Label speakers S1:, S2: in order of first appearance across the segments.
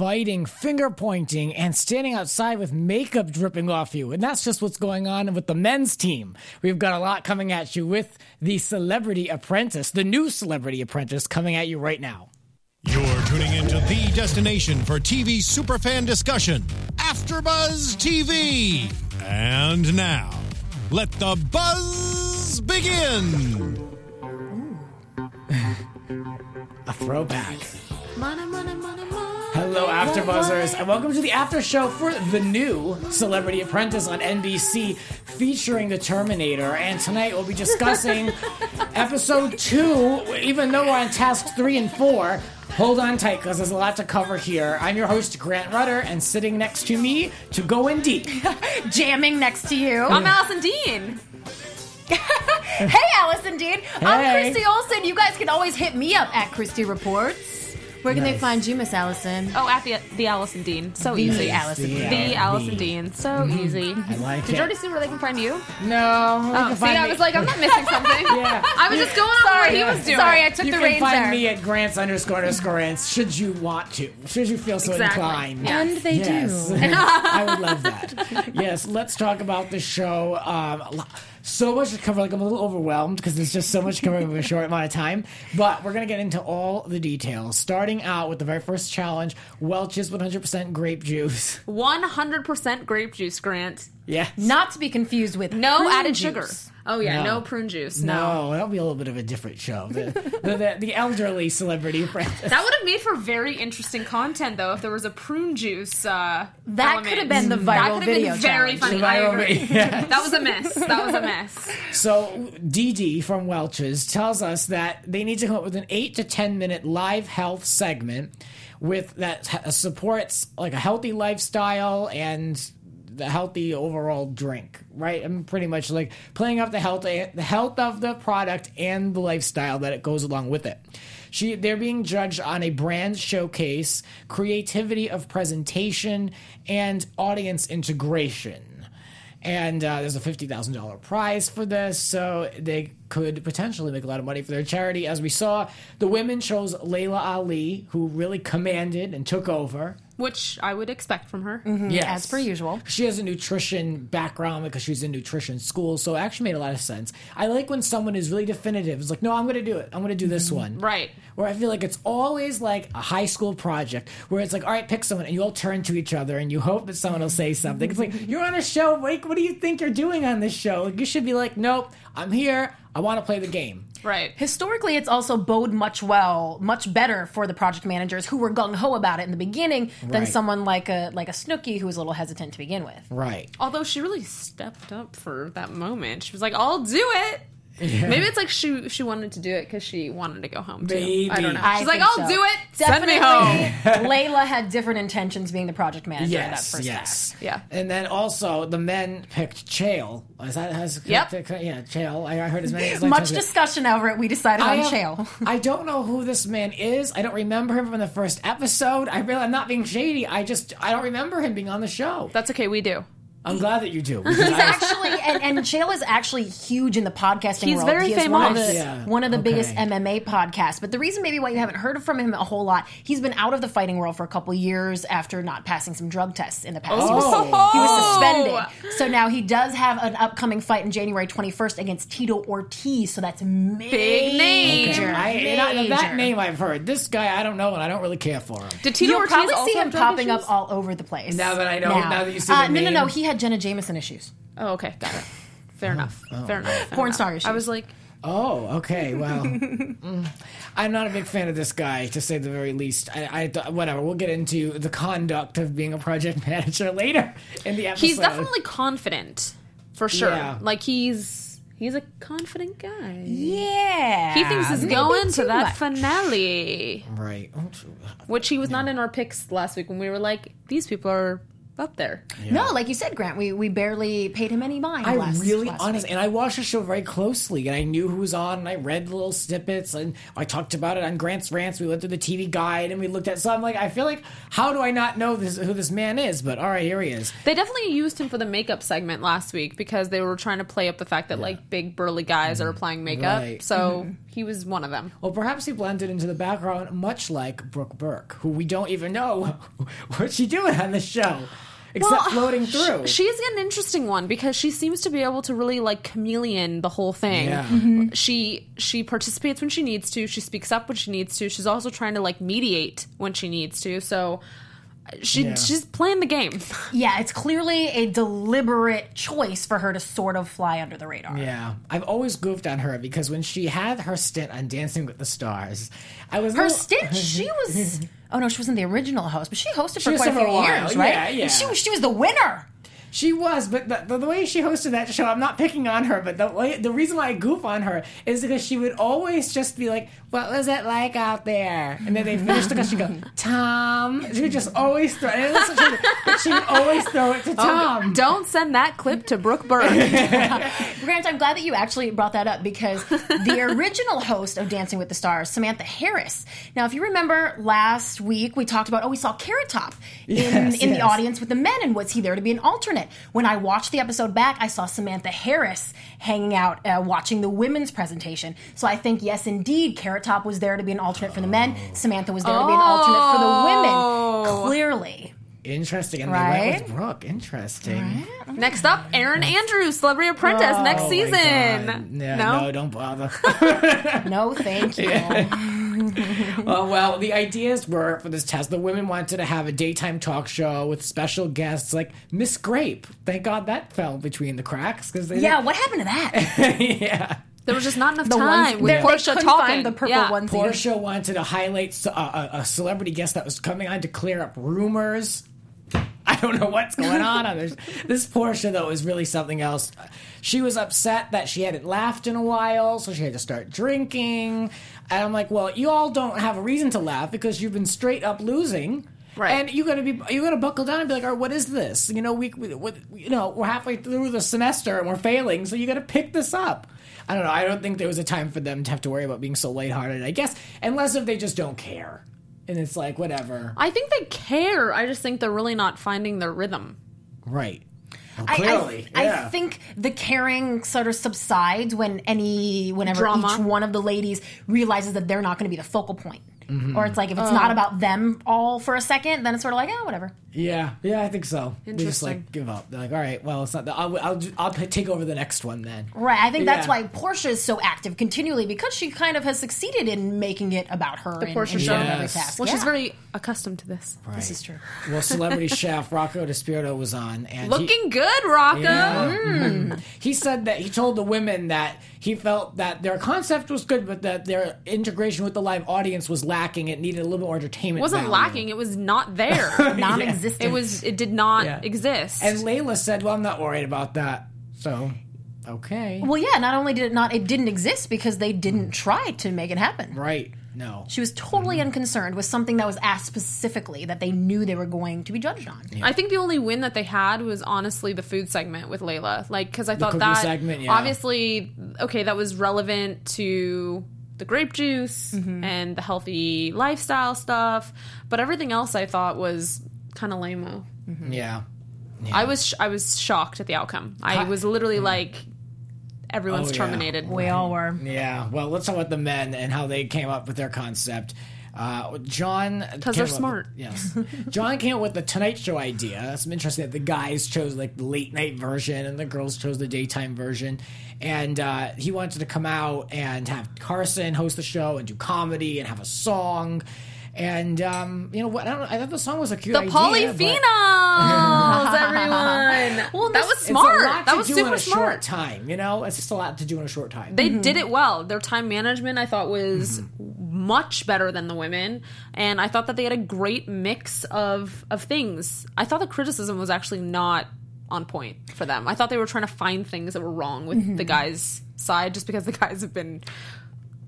S1: fighting, finger pointing, and standing outside with makeup dripping off you. And that's just what's going on with the men's team. We've got a lot coming at you with the Celebrity Apprentice, the new Celebrity Apprentice coming at you right now.
S2: You're tuning into the destination for TV superfan discussion, AfterBuzz TV. And now, let the buzz begin.
S1: A throwback. Hello, AfterBuzzers, and welcome to the after show for the new Celebrity Apprentice on NBC, featuring the Terminator. And tonight we'll be discussing episode two, even though we're on tasks three and four. Hold on tight, because there's a lot to cover here. I'm your host, Grant Rudder, and sitting next to me to go in deep.
S3: jamming next to you.
S4: I'm Allison Dean.
S3: hey, Allison Dean. I'm
S1: Hey.
S3: Christy Olson. You guys can always hit me up at Christy Reports. Where can they find you, Miss Allison?
S4: Oh, at the the Allison Dean. So
S3: The
S4: easy.
S3: Allison
S1: Dean.
S4: The Allison
S1: the-
S4: Dean. So easy.
S1: I like
S4: Did
S1: it.
S4: you already see where they can find you?
S1: No.
S4: Oh,
S1: can
S4: see,
S1: find
S4: I was like, I'm not missing something.
S1: Yeah.
S4: I was just going on what he was doing.
S3: Sorry, I took
S1: you
S3: the
S1: can find
S3: there.
S1: me at Grants underscore underscore Ants should you want to, should you feel so
S4: Exactly.
S1: inclined.
S4: Yeah.
S3: And they
S1: yes.
S3: do.
S1: I would love that. Yes, let's talk about the show. Um, a lo- so much to cover, like I'm a little overwhelmed because there's just so much to cover in a short amount of time. But we're gonna get into all the details, starting out with the very first challenge: Welch's 100% grape juice.
S4: 100% grape juice, Grant.
S1: Yes.
S3: Not to be confused with
S4: No
S3: prune
S4: added
S3: juice.
S4: sugar. Oh yeah,
S1: No.
S4: no, prune juice. No.
S1: No, that'll be a little bit of a different show. The, the, the, the elderly celebrity apprentice.
S4: That would have made for very interesting content, though, if there was a prune juice. Uh,
S3: That
S4: element.
S3: could have been the
S4: That
S3: viral
S4: could have
S3: video
S4: been very
S3: challenge.
S4: funny.
S1: The
S4: I
S1: viral
S4: agree.
S1: video, yes.
S4: That was a mess. That was a mess.
S1: So Dee Dee from Welch's tells us that they need to come up with an eight to ten minute live health segment with that h- supports like a healthy lifestyle and the healthy overall drink, right? I'm pretty much like playing up the health the health of the product and the lifestyle that it goes along with it. She they're being judged on a brand showcase, creativity of presentation, and audience integration and uh, there's a fifty thousand dollar prize for this, so they could potentially make a lot of money for their charity. As we saw, the women chose Laila Ali, who really commanded and took over.
S4: Which I would expect from her. Mm-hmm.
S1: Yes.
S3: As per usual.
S1: She has a nutrition background because she was in nutrition school, so it actually made a lot of sense. I like when someone is really definitive. It's like, no, I'm going to do it. I'm going to do this mm-hmm. one.
S4: Right.
S1: Where I feel like it's always like a high school project where it's like, all right, pick someone, and you all turn to each other and you hope that someone will say something. It's like, you're on a show. Like, what do you think you're doing on this show? Like, you should be like, nope, I'm here. I want to play the game.
S4: Right.
S3: Historically, it's also bode much well, much better for the project managers who were gung ho about it in the beginning than
S1: Right.
S3: someone like a like a Snooki who was a little hesitant to begin with.
S1: Right.
S4: Although she really stepped up for that moment. She was like, "I'll do it." Maybe it's like she she wanted to do it because she wanted to go home too.
S1: Maybe.
S4: I don't know.
S3: I
S4: She's like, "I'll
S3: so.
S4: do it. Send me home."
S3: Laila had different intentions being the project manager in that
S1: Yes,
S3: first
S1: yes.
S3: act.
S4: Yeah.
S1: And then also the men picked Chael. Is that has
S4: Yep.
S1: Yeah, Chael. I I heard his name.
S3: Much discussion over it. We decided
S1: I
S3: on
S1: have-
S3: Chael.
S1: I don't know who this man is. I don't remember him from the first episode. I really, I'm not being shady. I just, I don't remember him being on the show.
S4: That's okay. We do.
S1: I'm glad that you do.
S3: He's
S1: I-
S3: actually and, and Chael is actually huge in the podcasting
S4: He's
S3: world.
S4: very
S3: he is one of
S4: famous.
S3: the
S1: Yeah,
S3: one of the
S1: okay.
S3: biggest MMA podcasts. But the reason maybe why you haven't heard from him a whole lot, he's been out of the fighting world for a couple years after not passing some drug tests in the past. He, was,
S1: Oh.
S3: he was suspended. So now he does have an upcoming fight in January 21st against Tito Ortiz. So that's major.
S4: Big name.
S1: Okay, I, and I- that
S3: major.
S1: name I've heard. This guy, I don't know, and I don't really care for him.
S4: Did Tito
S3: You'll
S4: Ortiz
S3: probably
S4: also
S3: see him
S4: drug
S3: popping
S4: issues?
S3: up all over the place.
S1: Now that I know- now that you say
S3: uh,
S1: the
S3: no, no, no.
S1: name.
S3: He had Jenna Jameson issues.
S4: Oh, okay, got it. Fair enough. Fair enough. fair
S3: Porn
S4: enough.
S3: star issues.
S4: I was like,
S1: Oh, okay. Well, mm, I'm not a big fan of this guy, to say the very least. I, I whatever. We'll get into the conduct of being a project manager later in the episode.
S4: he's definitely confident, for sure.
S1: Yeah.
S4: Like he's he's a confident guy.
S3: Yeah.
S4: He thinks he's going to that
S3: much.
S1: right.
S4: finale,
S1: Oh,
S4: which he was not in our picks last week when we were like, these people are up there.
S3: No, like you said, Grant, we, we barely paid him any mind.
S1: I
S3: last,
S1: really,
S3: last
S1: honest,
S3: week.
S1: and I watched the show very closely, and I knew who was on, and I read the little snippets, and I talked about it on Grant's rants. We went through the TV guide, and we looked at. So I'm like, I feel like, how do I not know this, who this man is? But all right, here he is.
S4: They definitely used him for the makeup segment last week because they were trying to play up the fact that like big burly guys are applying makeup.
S1: Right.
S4: So mm-hmm. He was one of them.
S1: Well, perhaps he blended into the background, much like Brooke Burke, who we don't even know what she doing on the show, except
S4: Well,
S1: floating through.
S4: Sh- She's an interesting one because she seems to be able to really like chameleon the whole thing.
S1: Yeah.
S3: Mm-hmm.
S4: She she participates when she needs to. She speaks up when she needs to. She's also trying to like mediate when she needs to. So she
S1: Yeah.
S4: she's playing the game.
S3: Yeah, it's clearly a deliberate choice for her to sort of fly under the radar.
S1: yeah, I've always goofed on her because when she had her stint on Dancing with the Stars, I was
S3: Her
S1: no-
S3: stint, she was. Oh no, she wasn't the original host, but she hosted for quite a few years, right?
S1: yeah, yeah.
S3: And she she was the winner.
S1: She was, but the, the, the way she hosted that show, I'm not picking on her, but the way, the reason why I goof on her is because she would always just be like, "What was it like out there?" And then they finish the she go, "Tom." She would just always throw, it was such a- but she would always throw it to oh, Tom.
S4: Don't send that clip to Brooke Burke.
S3: Grant, I'm glad that you actually brought that up because the original host of Dancing with the Stars, Samantha Harris. Now, if you remember last week, we talked about oh, we saw Carrot Top in
S1: Yes,
S3: in the audience with the men, and was he there to be an alternate? When I watched the episode back, I saw Samantha Harris hanging out uh, watching the women's presentation. So I think yes, indeed, Carrot Top was there to be an alternate for the men. Samantha was there to be an alternate for the women. Clearly.
S1: Interesting, and they
S3: Right?
S1: went with Brooke. Interesting.
S4: Next up, Aaron Andrews, Celebrity Apprentice, next
S1: Oh my
S4: season.
S1: God. Yeah,
S4: no?
S1: no, don't bother.
S3: No, thank you.
S1: Uh, well, the ideas were for this test. The women wanted to have a daytime talk show with special guests like Miss Grape. Thank God that fell between the cracks because they
S3: Yeah, what happened to that?
S1: yeah.
S4: There was just not enough
S3: The
S4: time
S3: ones-
S4: with
S3: they- they
S4: Porsha
S3: couldn't
S4: talking.
S3: find the purple
S4: yeah.
S3: ones.
S1: Porsha wanted to highlight s- a, a, a celebrity guest that was coming on to clear up rumors. I don't know what's going on. on this. this Porsha though is really something else. She was upset that she hadn't laughed in a while, so she had to start drinking. And I'm like, well, you all don't have a reason to laugh because you've been straight up losing.
S4: Right.
S1: And you gotta be, you gotta buckle down and be like, all right, what is this? You know, we, we, what, you know, we're halfway through the semester and we're failing, so you gotta pick this up. I don't know. I don't think there was a time for them to have to worry about being so lighthearted. I guess unless if they just don't care, and it's like whatever.
S4: I think they care. I just think they're really not finding their rhythm.
S1: Right. Well,
S3: I- I-
S1: clearly,
S3: I, think the caring sort of subsides when any whenever
S4: Drama.
S3: each one of the ladies realizes that they're not going to be the focal point.
S1: Mm-hmm.
S3: Or it's like if it's
S1: Oh.
S3: not about them all for a second, then it's sort of like, oh, whatever.
S1: Yeah, yeah, I think so. They just like give up. They're like, all right, well, it's not. The, I'll, I'll, I'll take over the next one then.
S3: Right. I think that's
S1: Yeah.
S3: why Porsha is so active continually because she kind of has succeeded in making it about her. The
S4: Porsha
S3: in,
S4: show.
S3: every
S1: Yes.
S3: task.
S4: Well,
S3: Yeah.
S4: she's very accustomed to this.
S1: Right.
S3: This is true.
S1: Well, celebrity chef Rocco DiSpirito was on, and he-
S4: Looking good, Rocco.
S1: Yeah. Mhm. He said that he told the women that he felt that their concept was good, but that their integration with the live audience was lacking. It needed a little more entertainment.
S4: It wasn't
S1: value.
S4: lacking. It was not there.
S3: Non-existent.
S4: It was. It did not
S1: Yeah.
S4: exist.
S1: And Laila said, "Well, I'm not worried about that." So, okay,
S3: Well, yeah. Not only did it not, it didn't exist because they didn't try to make it happen.
S1: right? No,
S3: She was totally
S1: Mm-hmm.
S3: unconcerned with something that was asked specifically that they knew they were going to be judged on.
S4: I think the only win that they had was honestly the food segment with Laila. Like, because I thought
S1: cookie
S4: that
S1: segment, yeah.
S4: obviously, okay, that was relevant to the grape juice
S3: Mm-hmm.
S4: and the healthy lifestyle stuff, but everything else I thought was kind of lame
S1: yeah.
S4: I was sh- I was shocked at the outcome. I was literally like, everyone's
S1: Oh, yeah.
S4: terminated.
S3: We all were.
S1: Yeah, well, let's talk about the men and how they came up with their concept. Uh, Jon, because
S4: they're smart.
S1: yes, Jon came up with the Tonight Show idea. That's interesting that the guys chose like the late night version and the girls chose the daytime version. And uh, he wanted to come out and have Carson host the show and do comedy and have a song. And um, you know what? I, I thought the song was a cute
S4: The
S1: idea.
S4: polyphenols, everyone. Well, that was smart.
S1: It's a lot
S4: that was super
S1: in a
S4: smart.
S1: short time. You know, it's just a lot to do in a short time.
S4: They did it well. Their time management, I thought, was much better than the women, and I thought that they had a great mix of of things. I thought the criticism was actually not on point for them. I thought they were trying to find things that were wrong with the guys' side, just because the guys have been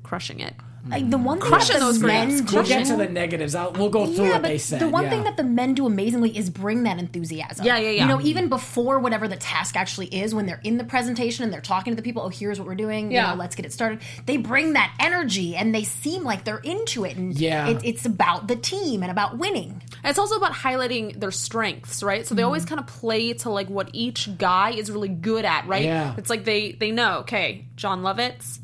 S4: crushing it.
S3: Like the one thing
S4: Crushing
S3: that the
S4: those
S3: men
S4: grades.
S3: do,
S1: We'll get to the negatives. I'll, we'll go through
S3: yeah,
S1: what
S3: but
S1: they said.
S3: the one
S1: yeah.
S3: thing that the men do amazingly is bring that enthusiasm.
S4: Yeah, yeah, yeah.
S3: You know, even before whatever the task actually is, when they're in the presentation and they're talking to the people, oh, here's what we're doing.
S4: Yeah.
S3: You know, let's get it started. They bring that energy and they seem like they're into it. And
S1: Yeah.
S3: it, it's about the team and about winning.
S4: It's also about highlighting their strengths, right? So they always mm-hmm. kind of play to like what each guy is really good at, right?
S1: Yeah.
S4: It's like they they know, okay, Jon Lovitz,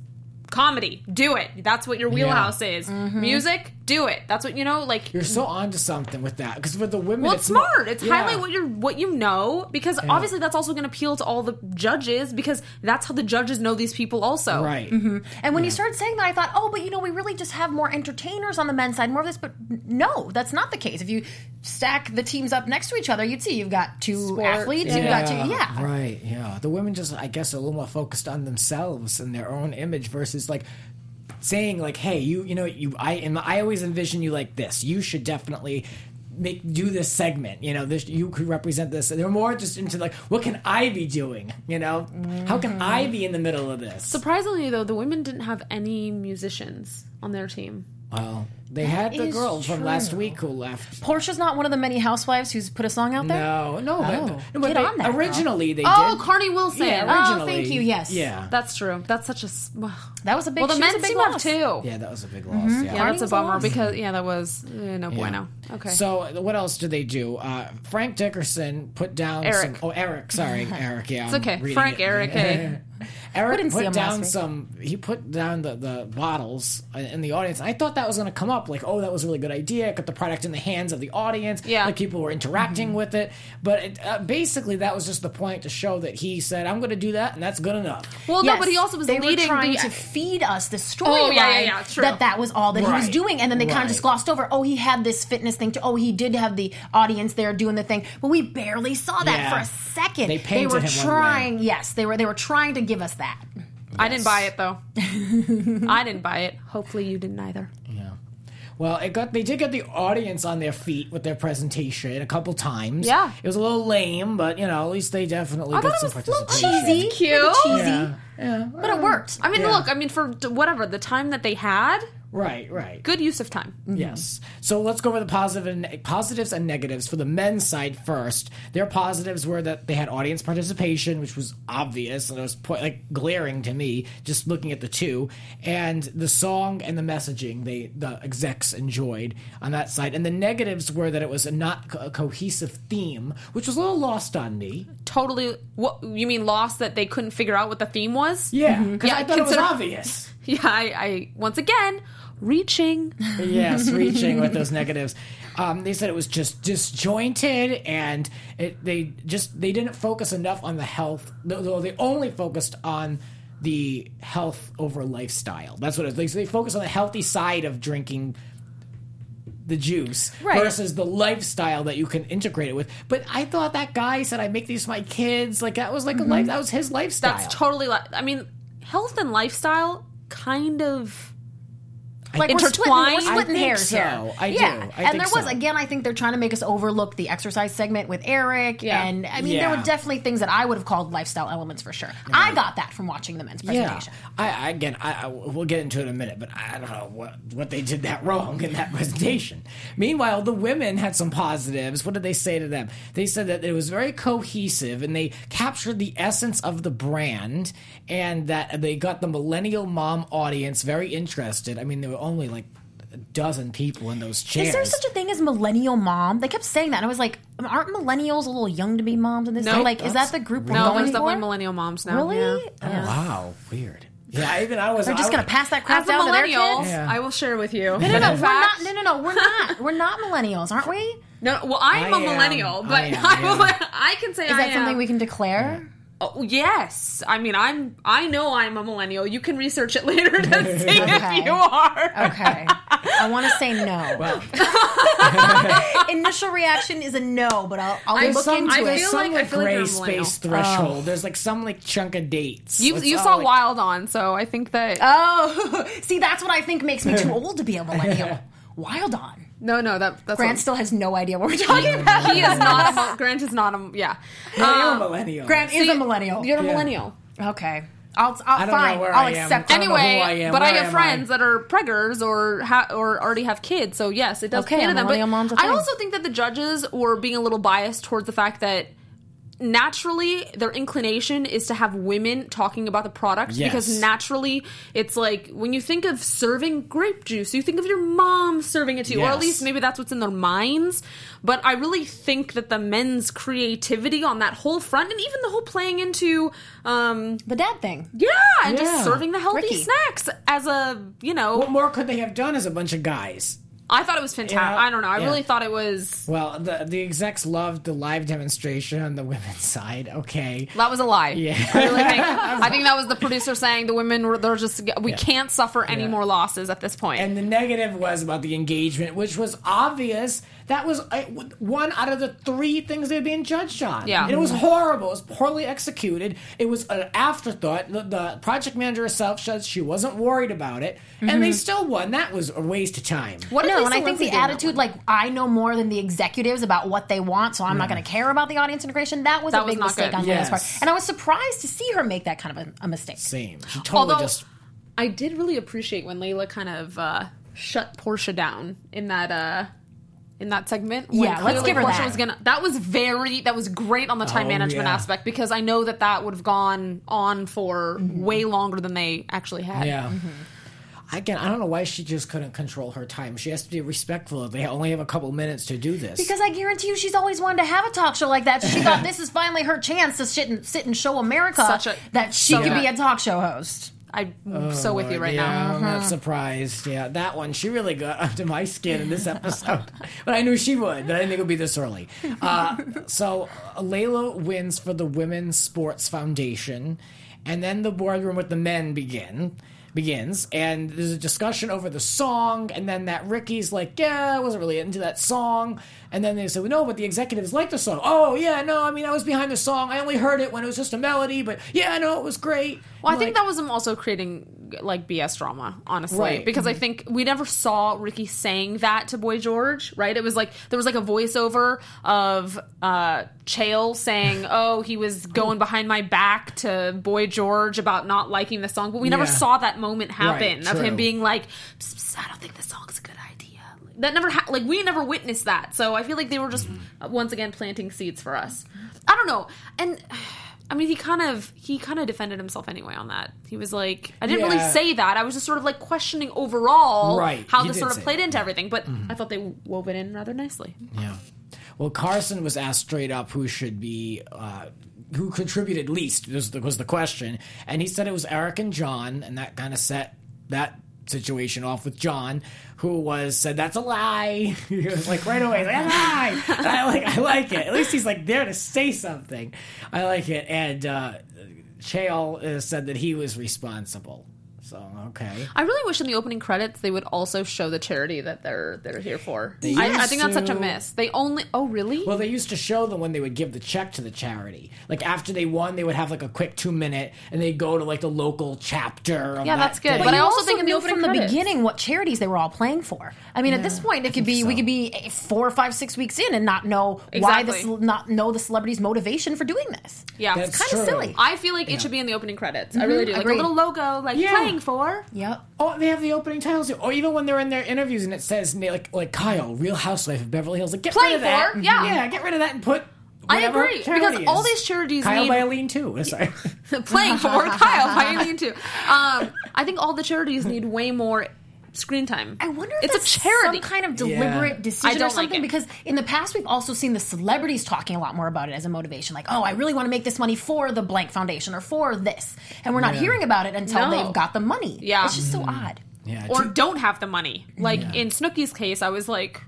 S4: comedy, do it. That's what your wheelhouse is. Mm-hmm. Music, do it. That's what you know. Like
S1: You're so onto something with that because with the women,
S4: well, it's
S1: it's more-
S4: smart. It's
S1: Yeah.
S4: highlight what you're what you know because obviously that's also going to appeal to all the judges because that's how the judges know these people also.
S1: right. Mm-hmm.
S3: And when you started saying that, I thought, oh, but you know, we really just have more entertainers on the men's side, more of this. But no, that's not the case. If you stack the teams up next to each other, you'd see you've got two
S4: Sports,
S3: athletes, you've got two, yeah.
S1: Right, yeah. The women just, I guess, are a little more focused on themselves and their own image versus like saying like, "Hey, you, you know, you, I, and I always envision you like this. You should definitely." Make, do this segment, you know. This you could represent this. They're more just into like, what can I be doing? You know, how can I be in the middle of this?
S4: Surprisingly, though, the women didn't have any musicians on their team.
S1: Well, they had the
S3: is
S1: girl from last
S3: true.
S1: week who left.
S3: Porsha's not one of the many housewives who's put a song out there.
S1: No, no, but,
S3: Oh,
S1: no, but
S3: get
S1: they-
S3: on that, girl.
S1: originally they
S4: Oh,
S1: did.
S4: Carnie Wilson.
S1: yeah,
S3: Oh,
S1: originally,
S3: thank you, yes.
S1: yeah,
S4: That's true. That's such a. s- Well,
S3: That was a big.
S4: well the
S3: she was
S4: men's
S3: a big
S4: team have
S3: loss.
S4: too.
S1: yeah, that was a big loss.
S3: Mm-hmm.
S1: Yeah.
S4: Yeah, that's a
S3: was a
S4: bummer
S3: loss.
S4: because yeah, that was eh, no bueno. Okay.
S1: So what else did they do? Uh, Frank Dickerson put down
S4: Eric.
S1: some. Oh, Eric. Sorry, Eric. Yeah,
S4: It's
S1: I'm
S4: okay. Frank,
S1: it.
S4: Eric, hey.
S1: Eric
S3: didn't see
S1: put down some. He put down the, the bottles in the audience. I thought that was going to come up. Like, oh, that was a really good idea. Got the product in the hands of the audience.
S4: Yeah.
S1: like people were interacting with it. But it, uh, basically, that was just the point to show that he said, "I'm going to do that, and that's good enough."
S4: well,
S3: Yes,
S4: no, but he also was
S3: they
S4: leading
S3: were trying
S4: the.
S3: to feed us the storyline
S4: Oh, yeah, yeah, yeah,
S3: that that was all that he was doing, and then they kind of just glossed over. Oh, he had this fitness thing To, Oh, he did have the audience there doing the thing, but we barely saw that
S1: Yeah.
S3: for a second.
S1: They painted
S3: were
S1: him one way.
S3: trying. Yes, they were. They were trying to give us that.
S4: I didn't buy it though. I didn't buy it. Hopefully, you didn't either.
S1: Yeah. Well, it got they did get the audience on their feet with their presentation a couple times.
S4: Yeah.
S1: it was a little lame, but you know, at least they definitely
S4: I
S1: got
S4: thought
S1: some
S4: it was a little
S1: participation.
S3: Cheesy,
S4: Cute.
S3: Cheesy,
S1: Yeah, yeah,
S3: but it worked.
S4: I mean,
S1: Yeah.
S4: look. I mean, for whatever the time that they had,
S1: right, right.
S4: good use of time. Mm-hmm.
S1: Yes. So let's go over the positive and positives and negatives for the men's side first. Their positives were that they had audience participation, which was obvious and it was po- like glaring to me just looking at the two, and the song and the messaging they the execs enjoyed on that side. And the negatives were that it was a not co- a cohesive theme, which was a little lost on me.
S4: Totally. What you mean? Lost that they couldn't figure out what the theme was?
S1: Yeah, mm-hmm. because
S4: Yeah,
S1: I thought it was obvious.
S4: Yeah. I, I once again reaching.
S1: yes, reaching with those negatives. Um, they said it was just disjointed, and it, they just they didn't focus enough on the health. Though they only focused on the health over lifestyle. That's what it is. They, focus on the healthy side of drinking the juice
S3: Right.
S1: versus the lifestyle that you can integrate it with. But I thought that guy said, "I make these for my kids." Like that was like a life. That was his lifestyle.
S4: That's totally. Li- I mean, health and lifestyle kind of.
S3: Like we're splitting,
S4: intertwined?
S3: we're splitting
S1: I think
S3: hairs
S1: so.
S3: here.
S1: I do.
S3: yeah,
S1: I
S3: and
S1: think
S3: there was
S1: so.
S3: again. I think they're trying to make us overlook the exercise segment with Eric,
S4: Yeah.
S3: and I mean there were definitely things that I would have called lifestyle elements for sure. I got that from watching the men's presentation.
S1: Yeah, I, I again, I, I we'll get into it in a minute, but I don't know what what they did that wrong in that presentation. Meanwhile, the women had some positives. What did they say to them? They said that it was very cohesive and they captured the essence of the brand, and that they got the millennial mom audience very interested. I mean, there were only like a dozen people in those chairs.
S3: Is there such a thing as millennial mom? They kept saying that, and I was like, aren't millennials a little young to be moms in this?
S4: No,
S3: like, is that the group we're
S4: No,
S3: going
S4: there's definitely millennial moms now.
S3: Really?
S4: Yeah.
S1: Oh, wow, weird. Yeah, even I was.
S3: They're just gonna pass that crap
S4: As a
S3: down to their
S4: millennial,
S3: kids.
S1: Yeah.
S4: I will share with you.
S3: No, no, no, we're not. No, no, no, we're not. We're not millennials, aren't we?
S4: No, well, I'm
S1: I
S4: a
S1: am.
S4: millennial, but
S1: I
S4: I,
S1: am,
S4: will,
S1: yeah.
S4: I can say I
S3: that
S4: am.
S3: something we can declare?
S4: Oh, yes, I mean I'm. I know I'm a millennial. You can research it later to see
S3: Okay.
S4: if you are.
S3: Okay, I want to say no.
S1: Well,
S3: Initial reaction is a no, but I'll, I'll
S4: I
S3: look
S4: some-
S3: into
S4: I
S3: it.
S1: there's
S4: feel
S1: some
S4: like- I
S1: like
S4: feel like
S1: gray
S4: you're a millennial.
S1: space threshold. Oh. There's like some like chunk of dates.
S4: You
S1: It's
S4: you
S1: all,
S4: saw
S1: like,
S4: Wild on, so I think that.
S3: Oh, see, that's what I think makes me too old to be a millennial. Wild on.
S4: No, no, that that's
S3: Grant
S4: what-
S3: still has no idea what we're talking about.
S4: he is not. A, Grant is not a. Yeah,
S1: No, you're a
S4: Um,
S1: millennial.
S3: Grant is
S4: see,
S3: a millennial.
S4: You're a
S1: Yeah.
S4: millennial.
S3: Okay, I'll, I'll
S1: I don't know
S3: fine.
S1: where
S3: I'll
S1: I am.
S3: accept.
S1: I don't know who
S4: Anyway,
S1: I am.
S4: but I
S1: Where
S4: have
S1: am
S4: friends that are preggers or ha- or already have kids, so yes, it does
S3: Okay,
S4: play to them. But
S3: millennial mom's a
S4: I
S3: thing.
S4: also think that the judges were being a little biased towards the fact that naturally their inclination is to have women talking about the product
S1: Yes.
S4: because naturally it's like when you think of serving grape juice you think of your mom serving it to you or at least maybe that's what's in their minds but i really think that the men's creativity on that whole front and even the whole playing into um
S3: The dad thing.
S4: yeah and
S1: Yeah.
S4: just serving the healthy
S3: Ricky.
S4: snacks as a you know
S1: What more could they have done as a bunch of guys?
S4: I thought it was fantastic
S1: Yeah.
S4: i don't know i
S1: Yeah.
S4: really thought it was
S1: Well, the the execs loved the live demonstration on the women's side. Okay.
S4: That was a lie.
S1: Yeah.
S4: I really think. I think that was the producer saying the women were they're just we can't suffer any
S1: Yeah.
S4: more losses at this point.
S1: And the negative was about the engagement, which was obvious. That was uh, one out of the three things they're being judged on.
S4: Yeah.
S1: And it was horrible. It was poorly executed. It was an afterthought. The, the project manager herself said she wasn't worried about it, and they still won. That was a waste of time.
S4: what
S3: No, and I think the
S4: wasn't doing that
S3: attitude, like I know more than the executives about what they want, so I'm not going to care about the audience integration. That was
S4: That
S3: a big
S4: not
S3: mistake
S4: good.
S3: on
S1: Yes.
S3: Lena's part, and I was surprised to see her make that kind of a, a mistake.
S1: Same. She totally
S4: although
S1: just.
S4: I did really appreciate when Laila kind of uh, shut Porsha down in that. uh in that segment, when
S3: Yeah, let's give her
S4: Porsha
S3: that.
S4: was gonna. That was very. That was great on the time
S1: Oh,
S4: management
S1: yeah.
S4: aspect because I know that that would have gone on for mm-hmm. way longer than they actually had.
S1: Yeah. Mm-hmm. Again, I don't know why she just couldn't control her time. She has to be respectful. They only have a couple minutes to do this.
S3: Because I guarantee you, she's always wanted to have a talk show like that. She thought this is finally her chance to sit and, sit and show America
S4: Such a-
S3: that she
S4: so
S3: could be a talk show host.
S4: I'm so with you right
S1: yeah,
S4: now.
S1: I'm not surprised. Yeah, that one she really got under my skin in this episode, but I knew she would. But I didn't think it would be this early. Uh, so uh, Laila wins for the Women's Sports Foundation, and then the boardroom with the men begin begins, and there's a discussion over the song, and then that Ricky's like, yeah, I wasn't really into that song, and then they said, well, no, but the executives like the song. Oh yeah, no, I mean I was behind the song. I only heard it when it was just a melody, but yeah, no, it was great.
S4: Well, I
S1: I'm
S4: think
S1: like,
S4: that was them also creating like BS drama, honestly,
S1: Right.
S4: because I think we never saw Ricky saying that to Boy George, right? It was like there was like a voiceover of uh Chael saying, "Oh, he was going behind my back to Boy George about not liking the song," but we never
S1: Yeah.
S4: saw that moment happen
S1: Right,
S4: of him being like, "Psst, psst, "I don't think the song's a good idea." That never ha- like we never witnessed that, so I feel like they were just uh, once again planting seeds for us. I don't know, and. I mean, he kind of he kind of defended himself anyway on that. He was like, I didn't really say that. I was just sort of like questioning overall
S1: Right.
S4: how
S1: You
S4: this sort of played
S1: that.
S4: into everything. But I thought they wove it in rather nicely.
S1: Yeah. Well, Carson was asked straight up who should be, uh, who contributed least was the, was the question, and he said it was Eric and Jon, and that kind of set that situation off with Jon, who was said that's a lie. he was like right away, like, that's a lie. I like, I like it. At least he's like there to say something. I like it. And uh, Chael uh, said that he was responsible. So okay.
S4: I really wish in the opening credits they would also show the charity that they're they're here for.
S1: They
S4: I, I
S1: used
S4: think that's such a
S1: to.
S4: miss. They only oh really?
S1: Well, they used to show them when they would give the check to the charity. Like after they won, they would have like a quick two minute, and they'd go to like the local chapter. Of
S4: Yeah,
S1: that
S4: that's good.
S1: thing.
S4: But I
S3: you
S4: also think in the opening
S3: from the
S4: credits-
S3: beginning what charities they were all playing for. I mean, at this point, it could be we could be four or five, six weeks in and not know why this not know the celebrity's motivation for doing this.
S4: yeah,
S1: That's
S4: it's
S3: kind of
S1: true.
S3: silly.
S4: I feel like it should be in the opening credits. I mm-hmm. really do. Like
S3: agreed.
S4: a little logo, like
S1: Yeah.
S4: playing for.
S3: Yep.
S1: Oh, they have the opening titles, or even when they're in their interviews and it says like like Kyle, Real Housewife of Beverly Hills. Like get
S4: Playing
S1: rid of that.
S4: for, yeah.
S1: yeah, get rid of that and put.
S4: I agree
S1: charity
S4: because all these charities
S1: Kyle
S4: need
S1: by Alene too. Sorry.
S4: playing for Kyle by Alien too. Um, I think all the charities need way more screen time.
S3: I wonder if
S4: it's
S3: that's
S4: a charity.
S3: some kind of
S1: Yeah.
S3: deliberate decision
S4: I don't
S3: or something.
S4: like it.
S3: because in the past, we've also seen the celebrities talking a lot more about it as a motivation. Like, oh, I really want to make this money for the blank foundation or for this, and we're not
S1: Yeah.
S3: hearing about it until
S4: No.
S3: they've got the money.
S4: Yeah.
S3: it's just so mm. odd.
S1: yeah.
S4: or
S1: two-
S4: don't have the money. Like
S1: Yeah.
S4: in Snooki's case, I was like,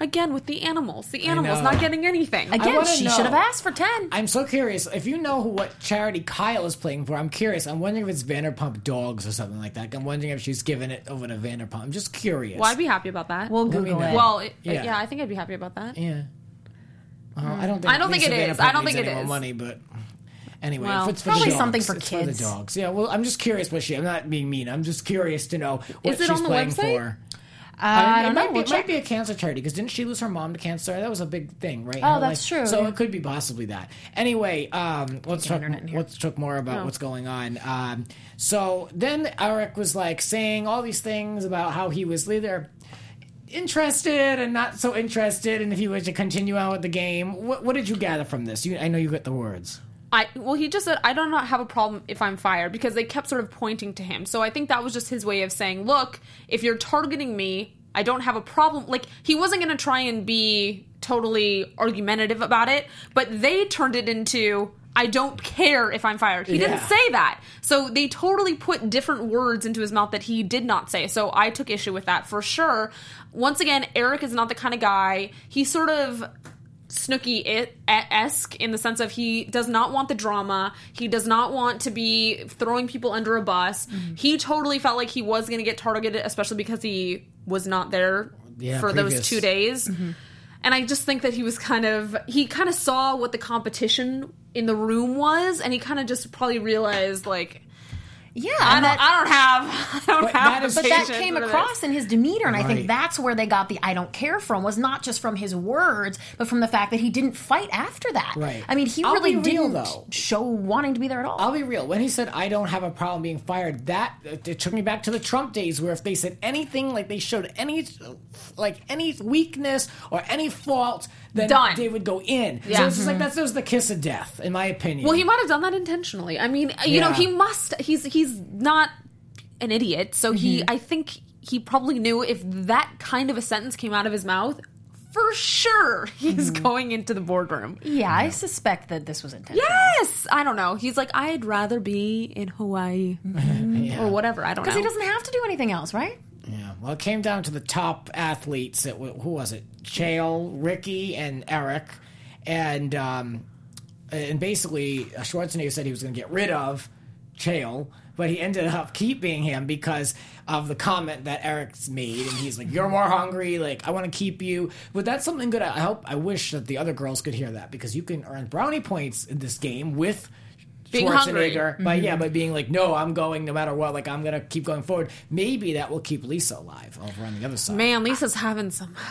S4: again with the animals, the animals
S1: know.
S4: not getting anything.
S3: Again,
S1: wanna
S3: she
S1: know.
S3: should have asked for ten.
S1: I'm so curious. If you know who, what charity Kyle is playing for, I'm curious. I'm wondering if it's Vanderpump Dogs or something like that. I'm wondering if she's giving it over to Vanderpump. I'm just curious.
S4: well, I'd be happy about that.
S3: We'll
S1: me
S3: Google it.
S4: well, it,
S1: Yeah.
S4: yeah. I think I'd be happy about that.
S1: Yeah. Well, I don't hmm. think.
S4: I don't think
S1: Lisa
S4: it is.
S1: Vanderpump
S4: I don't think it
S1: any more
S4: is.
S1: Money, but anyway,
S4: Well,
S1: if it's for
S3: probably
S1: the dogs,
S3: something for
S1: it's
S3: kids.
S1: the dogs. Yeah. Well, I'm just curious what she. I'm not being mean. I'm just curious to know what
S4: Is it
S1: she's
S4: on the
S1: playing
S4: website?
S1: for.
S3: I
S1: it
S3: don't
S1: might
S3: know.
S1: Be, it might be a cancer charity because didn't she lose her mom to cancer? That was a big thing, right?
S3: Oh, that's
S1: life.
S3: true,
S1: So it could be possibly that. Anyway, um, let's talk.
S3: internet in here.
S1: Let's talk more about
S4: Oh.
S1: what's going on. Um, so then Eric was like saying all these things about how he was either interested and not so interested, and if he was to continue on with the game. What, what did you gather from this? You, I know you got the words.
S4: I well, he just said I do not have a problem if I'm fired because they kept sort of pointing to him. So I think that was just his way of saying, "Look, if you're targeting me, I don't have a problem." Like he wasn't going to try and be totally argumentative about it, but they turned it into I don't care if I'm fired. He didn't say that. So they totally put different words into his mouth that he did not say. So I took issue with that for sure. Once again, Eric is not the kind of guy. He's sort of Snooki esque in the sense of he does not want the drama. He does not want to be throwing people under a bus.
S1: Mm-hmm.
S4: He totally felt like he was going to get targeted, especially because he was not there
S1: Yeah,
S4: for
S1: previous.
S4: those two days. And I just think that he was kind of he kind of saw what the competition in the room was, and he kind of just probably realized like
S3: Yeah,
S4: I don't,
S3: that-
S4: I don't have I don't
S1: But
S4: have
S1: that
S3: but that came
S4: for this.
S3: across in his demeanor, and I think that's where they got the "I don't care" from. Was not just from his words, but from the fact that he didn't fight after that.
S1: Right.
S3: I mean, he
S1: I'll
S3: really didn't
S1: though.
S3: show wanting to be there at all.
S1: I'll be real. When he said, I don't have a problem being fired, that it took me back to the Trump days where if they said anything, like they showed any, like any weakness or any fault, then
S4: Done.
S1: they would go in.
S4: Yeah.
S1: So it's just like, that's just the kiss of death, in my opinion.
S4: Well, he might have done that intentionally. I mean, you know, he must. He's he's not an idiot, so he.
S1: Mm-hmm.
S4: I think he probably knew if that kind of a sentence came out of his mouth, for sure he's
S1: Mm-hmm.
S4: going into the boardroom.
S3: yeah, I suspect that this was intentional.
S4: Yes, I don't know. He's like, I'd rather be in Hawaii
S1: Yeah.
S4: or whatever. I don't know.
S3: Because he doesn't have to do anything else, right?
S1: Well, it came down to the top athletes. Who was it? Chael, Ricky, and Eric. And um, and basically, Schwarzenegger said he was going to get rid of Chael, but he ended up keeping him because of the comment that Eric's made. And he's like, "You're more hungry. Like, I want to keep you." But that's something good. I hope. I wish that the other girls could hear that because you can earn brownie points in this game with.
S4: Being hungry.
S1: Schwarzenegger, but yeah, but being like, no, I'm going no matter what. Like, I'm gonna keep going forward. Maybe that will keep Lisa alive over on the other side.
S4: Man, Lisa's having some.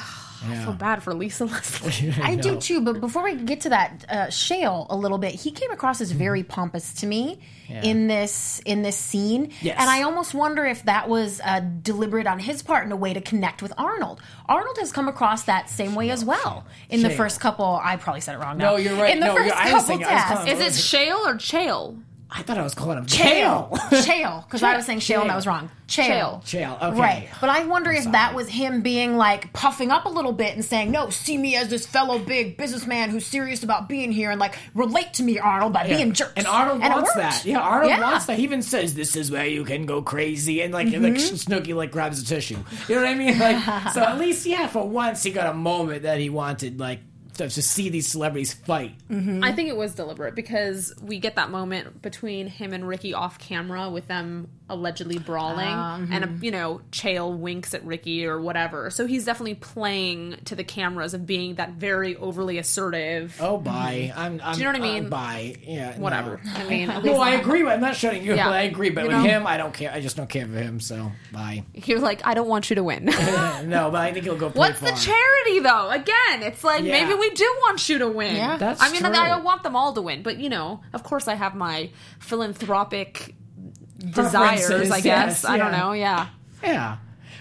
S4: I feel bad for Lisa Leslie.
S3: I do too, but before we get to that, uh, Shale a little bit, he came across as very pompous to me in this in this scene,
S1: Yes.
S3: and I almost wonder if that was uh, deliberate on his part in a way to connect with Arnold. Arnold has come across that same way as well in the first couple. I probably said it wrong. Now.
S1: No, you're right.
S3: In the
S1: No,
S3: first
S1: you're- I was
S3: couple
S1: thinking- I was
S4: Is it Shale or Chael?
S1: I thought I was calling him
S3: Chael,
S1: Chael.
S3: Chael, because I was saying Shale and that was wrong. Chael.
S1: Chael, okay.
S3: Right. But I wonder if that was him being like puffing up a little bit and saying, no, see me as this fellow big businessman who's serious about being here and like relate to me, Arnold, by being jerks.
S1: And Arnold
S3: it
S1: wants
S3: worked.
S1: that. Yeah, Arnold
S3: Yeah.
S1: wants that. He even says, "This is where you can go crazy," and like, like
S3: Mm-hmm.
S1: Snooki like grabs a tissue. You know what I mean? Like, so at least, yeah, for once he got a moment that he wanted, like, to, see these celebrities fight. Mm-hmm.
S4: I think it was deliberate because we get that moment between him and Ricky off camera with them allegedly brawling, ah, and mm-hmm. you know, Chael winks at Ricky or whatever. So he's definitely playing to the cameras of being that very overly assertive.
S1: Oh, bye. Mm-hmm. I'm. I'm
S4: Do you know what I
S1: uh,
S4: mean?
S1: bye. Yeah.
S4: Whatever.
S1: No.
S4: I mean,
S1: No, I agree. with- I'm not shutting you.
S4: Yeah.
S1: but I agree. But
S4: You
S1: with
S4: know?
S1: him, I don't care. I just don't care for him. So bye.
S4: You're like, I don't want you to win.
S1: no, but I think he'll go. Pretty
S4: What's the
S1: far.
S4: charity though? Again, it's like
S1: Yeah.
S4: maybe we do want you to win.
S3: Yeah.
S1: That's
S4: I mean,
S1: true.
S4: I want them all to win, but you know, of course, I have my philanthropic desires. I guess
S1: yes,
S4: I don't
S1: yeah.
S4: know. Yeah.
S1: Yeah.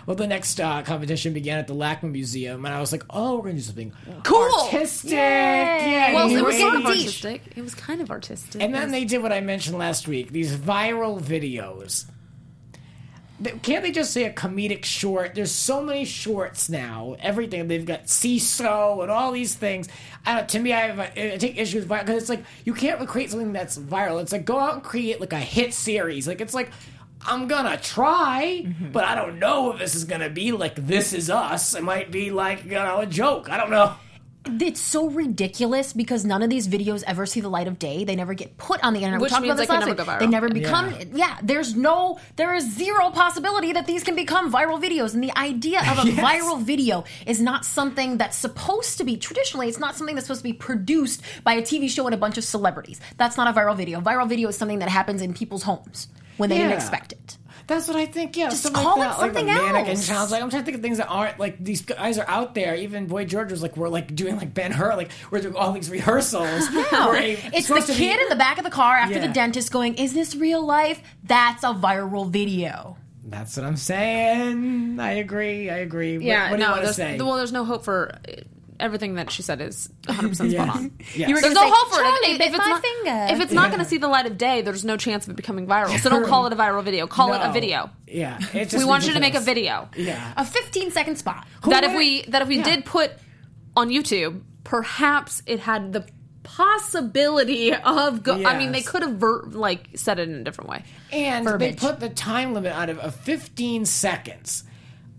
S1: Well, the next uh, competition began at the LACMA Museum, and I was like, "Oh, we're gonna do something
S4: Cool.
S1: artistic."
S3: Yay.
S1: Yeah,
S4: Well, it was sort of artistic. It was kind of artistic.
S1: And then they did what I mentioned last week: these viral videos. Can't they just say a comedic short? There's so many shorts now. Everything they've got Seeso and all these things. I don't, to me, I, have a, I take issues with because it's like you can't create something that's viral. It's like go out and create like a hit series. Like it's like I'm gonna try, mm-hmm. but I don't know if this is gonna be like This Is Us. It might be like you know a joke. I don't know.
S3: It's so ridiculous because none of these videos ever see the light of day. They never get put on the internet.
S4: Which
S3: we talked
S4: means
S3: about this
S4: they
S3: last
S4: can never go viral.
S3: They never become.
S1: Yeah.
S3: Yeah. there's no, there is zero possibility that these can become viral videos. And the idea of a
S1: Yes.
S3: viral video is not something that's supposed to be traditionally. It's not something that's supposed to be produced by a TV show and a bunch of celebrities. That's not a viral video. Viral video is something that happens in people's homes when they didn't expect it.
S1: That's what I think. Yeah,
S3: Just
S1: something
S3: call
S1: like
S3: it
S1: that, like the
S3: something
S1: mannequin
S3: else.
S1: Like I'm trying to think of things that aren't like these guys are out there. Even Boy George was like, we're like doing like Ben Hur, like we're doing all these rehearsals. We're a-
S3: It's the
S1: supposed to be-
S3: kid in the back of the car after
S1: Yeah.
S3: the dentist going, Is this real life? That's a viral video.
S1: That's what I'm saying. I agree. I agree. What-
S4: Yeah,
S1: what, do you
S4: no,
S1: want to say?
S4: well, there's no hope for everything that she said is 100 percent spot on.
S1: Yes.
S3: You were
S4: There's no
S3: say,
S4: hope for it. If, if it's
S3: my
S4: not,
S3: finger."
S4: if it's not going to see the light of day, there's no chance of it becoming viral. So don't call it a viral video. Call it a video.
S1: Yeah, it's
S4: We
S1: just
S4: want you to make a video.
S1: Yeah.
S3: a 15 second spot.
S4: that if we that if we
S1: Yeah.
S4: did put on YouTube, perhaps it had the possibility of go- I mean they could have ver- like said it in a different way.
S1: And
S3: Verbiage.
S1: they put the time limit out of, of 15 seconds.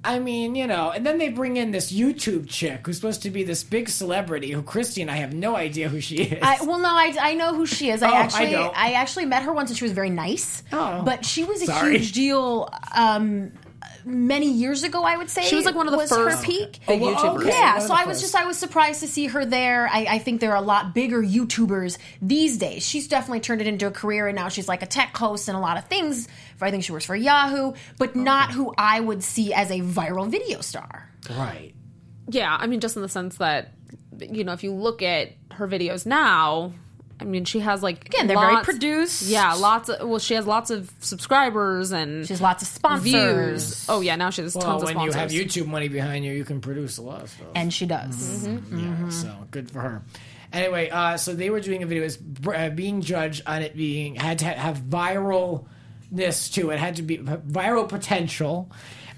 S1: I mean, you know, and then they bring in this YouTube chick who's supposed to be this big celebrity who Christy and I have no idea who she is.
S3: I, well, no, I, I know who she is. I
S1: Oh, I
S3: actually
S1: don't.
S3: I, actually met her once and she was very nice.
S1: Oh.
S3: but she was a
S1: Sorry.
S3: huge deal um, many years ago. I would say
S4: She was like one of the
S3: was
S4: first
S3: her peak.
S4: big
S1: Oh,
S4: YouTubers.
S1: okay.
S3: Yeah, so I was just I was surprised to see her there. I, I think there are a lot bigger YouTubers these days. She's definitely turned it into a career, and now she's like a tech host and a lot of things. I think she works for Yahoo, but not who I would see as a viral video star.
S1: right.
S4: Yeah, I mean, just in the sense that, you know, if you look at her videos now, I mean, she has like
S3: Again, they're very
S4: lots-
S3: produced.
S4: Yeah, lots of. Well, she has lots of subscribers and
S3: She has lots of sponsors,
S4: views. Oh yeah, now she has
S1: Well,
S4: tons of
S1: when you have YouTube money behind you, you can produce a lot of stuff.
S3: and she does.
S1: Yeah, so good for her. Anyway, uh, so they were doing a video as uh, being judged on it being had to have viralness to it, had to be viral potential.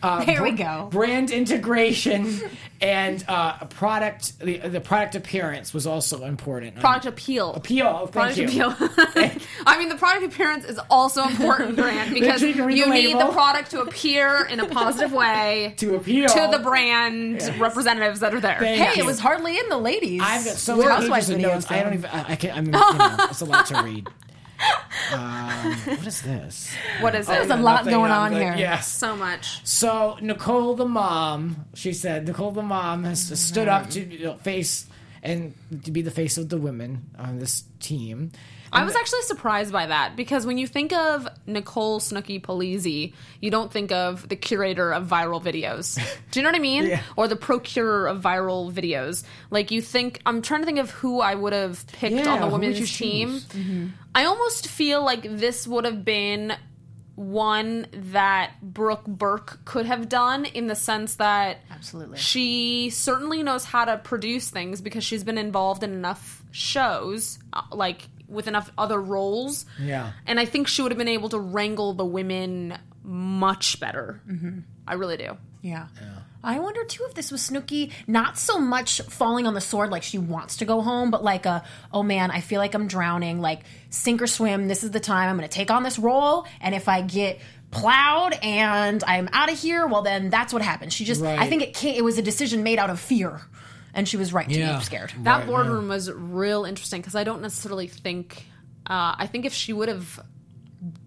S1: Uh,
S3: There we go.
S1: Brand integration and uh, product. The, the product appearance was also important.
S4: product appeal.
S1: appeal. Thank
S4: Product
S1: you.
S4: appeal. I mean, the product appearance is also important, Grant, because
S1: you
S4: you need the product to appear in a positive way
S1: to appeal
S4: to the brand representatives that are there.
S1: Thank
S3: Hey,
S1: you.
S3: it was hardly in the ladies.
S1: I've got so many pages of notes. I don't even. I I can. I'm. You know, it's a lot to read. Um, what is this?
S4: What is it?
S3: There's a lot going on here.
S1: Yes.
S4: so much.
S1: So Nicole the mom, she said, Nicole the mom has stood up to you know, face and to be the face of the women on this team.
S4: I was actually surprised by that because when you think of Nicole Snooki Polizzi, you don't think of the curator of viral videos. Do you know what I mean?
S1: Yeah.
S4: Or the procurer of viral videos. Like you think, I'm trying to think of who I would have picked
S1: Yeah,
S4: on the women's team.
S3: Mm-hmm.
S4: I almost feel like this would have been one that Brooke Burke could have done in the sense that
S3: Absolutely.
S4: she certainly knows how to produce things because she's been involved in enough shows, uh, like with enough other roles.
S1: Yeah.
S4: And I think she would have been able to wrangle the women much better.
S3: Mm-hmm.
S4: I really do.
S3: Yeah. I wonder too if this was Snooki not so much falling on the sword like she wants to go home, but like a oh man, I feel like I'm drowning. Like sink or swim. This is the time I'm going to take on this role, and if I get plowed and I'm out of here, well then that's what happens. She just I think it came, it was a decision made out of fear, and she was right to
S1: Yeah.
S3: be scared.
S4: That
S1: Right,
S4: boardroom was real interesting because I don't necessarily think. Uh, I think if she would have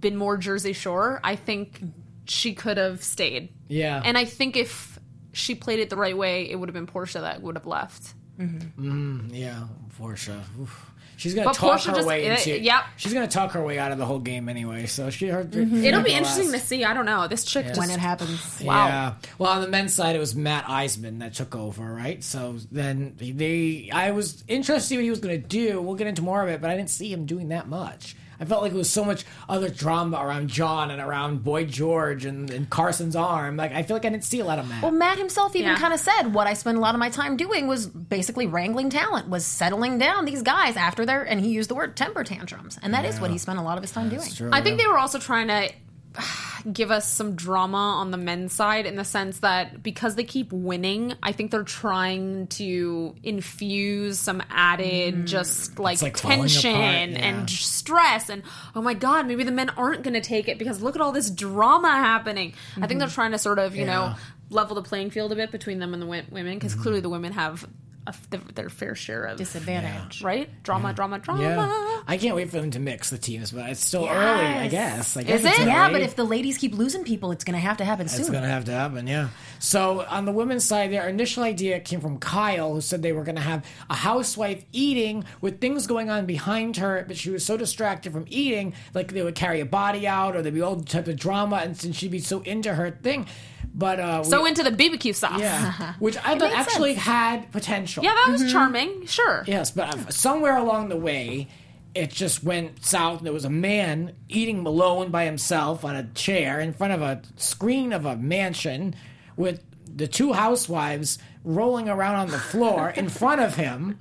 S4: been more Jersey Shore, I think she could have stayed.
S1: Yeah.
S4: And I think if she played it the right way, it would have been Porsha that would have left. Mm-hmm.
S1: Mm, yeah, Porsha. Oof. She's gonna
S4: But
S1: talk
S4: Porsha
S1: her
S4: just-
S1: way into.
S4: yep.
S1: She's gonna talk her way out of the whole game anyway. So she. Her, mm-hmm.
S4: It'll be interesting to see. I don't know. This chick just
S3: When it happens,
S4: Wow.
S1: Yeah. Well, on the men's side, it was Matt Iseman that took over, right? So then they, I was interested to see what he was going to do. We'll get into more of it, but I didn't see him doing that much. I felt like it was so much other drama around Jon and around Boy George and, and Carson's arm. Like I feel like I didn't see a lot of Matt.
S3: Well, Matt himself even
S4: Yeah.
S3: kind of said what I spent a lot of my time doing was basically wrangling talent, was settling down these guys after their, and he used the word temper tantrums, and that is what he spent a lot of his time doing.
S1: True,
S4: I think they were also trying to give us some drama on the men's side in the sense that because they keep winning, I think they're trying to infuse some added mm. just like,
S1: like
S4: tension
S1: apart, yeah.
S4: and stress and oh my god, maybe the men aren't going to take it because look at all this drama happening. I think mm-hmm. they're trying to sort of, you know, level the playing field a bit between them and the women because mm-hmm. clearly the women have a f- their- their fair share of
S3: Disadvantage.
S4: right? Drama, drama, drama.
S1: Yeah. I can't wait for them to mix the teams, but it's still early, I guess. I guess
S4: Is
S1: it's
S4: it?
S3: Yeah, but if the ladies keep losing people, it's going to have to happen
S1: It's
S3: soon.
S1: It's going to have to happen, yeah. So on the women's side, their initial idea came from Kyle, who said they were going to have a housewife eating with things going on behind her, but she was so distracted from eating, like they would carry a body out or there'd be all type of drama, and since she'd be so into her thing. But uh,
S4: So
S1: we-
S4: into the BBQ sauce.
S1: yeah, which I thought actually
S3: sense.
S1: had potential.
S4: Yeah, that
S3: Mm-hmm.
S4: was charming. Sure.
S1: Yes, but uh, somewhere along the way, it just went south. There was a man eating Malone by himself on a chair in front of a screen of a mansion with the two housewives rolling around on the floor in front of him.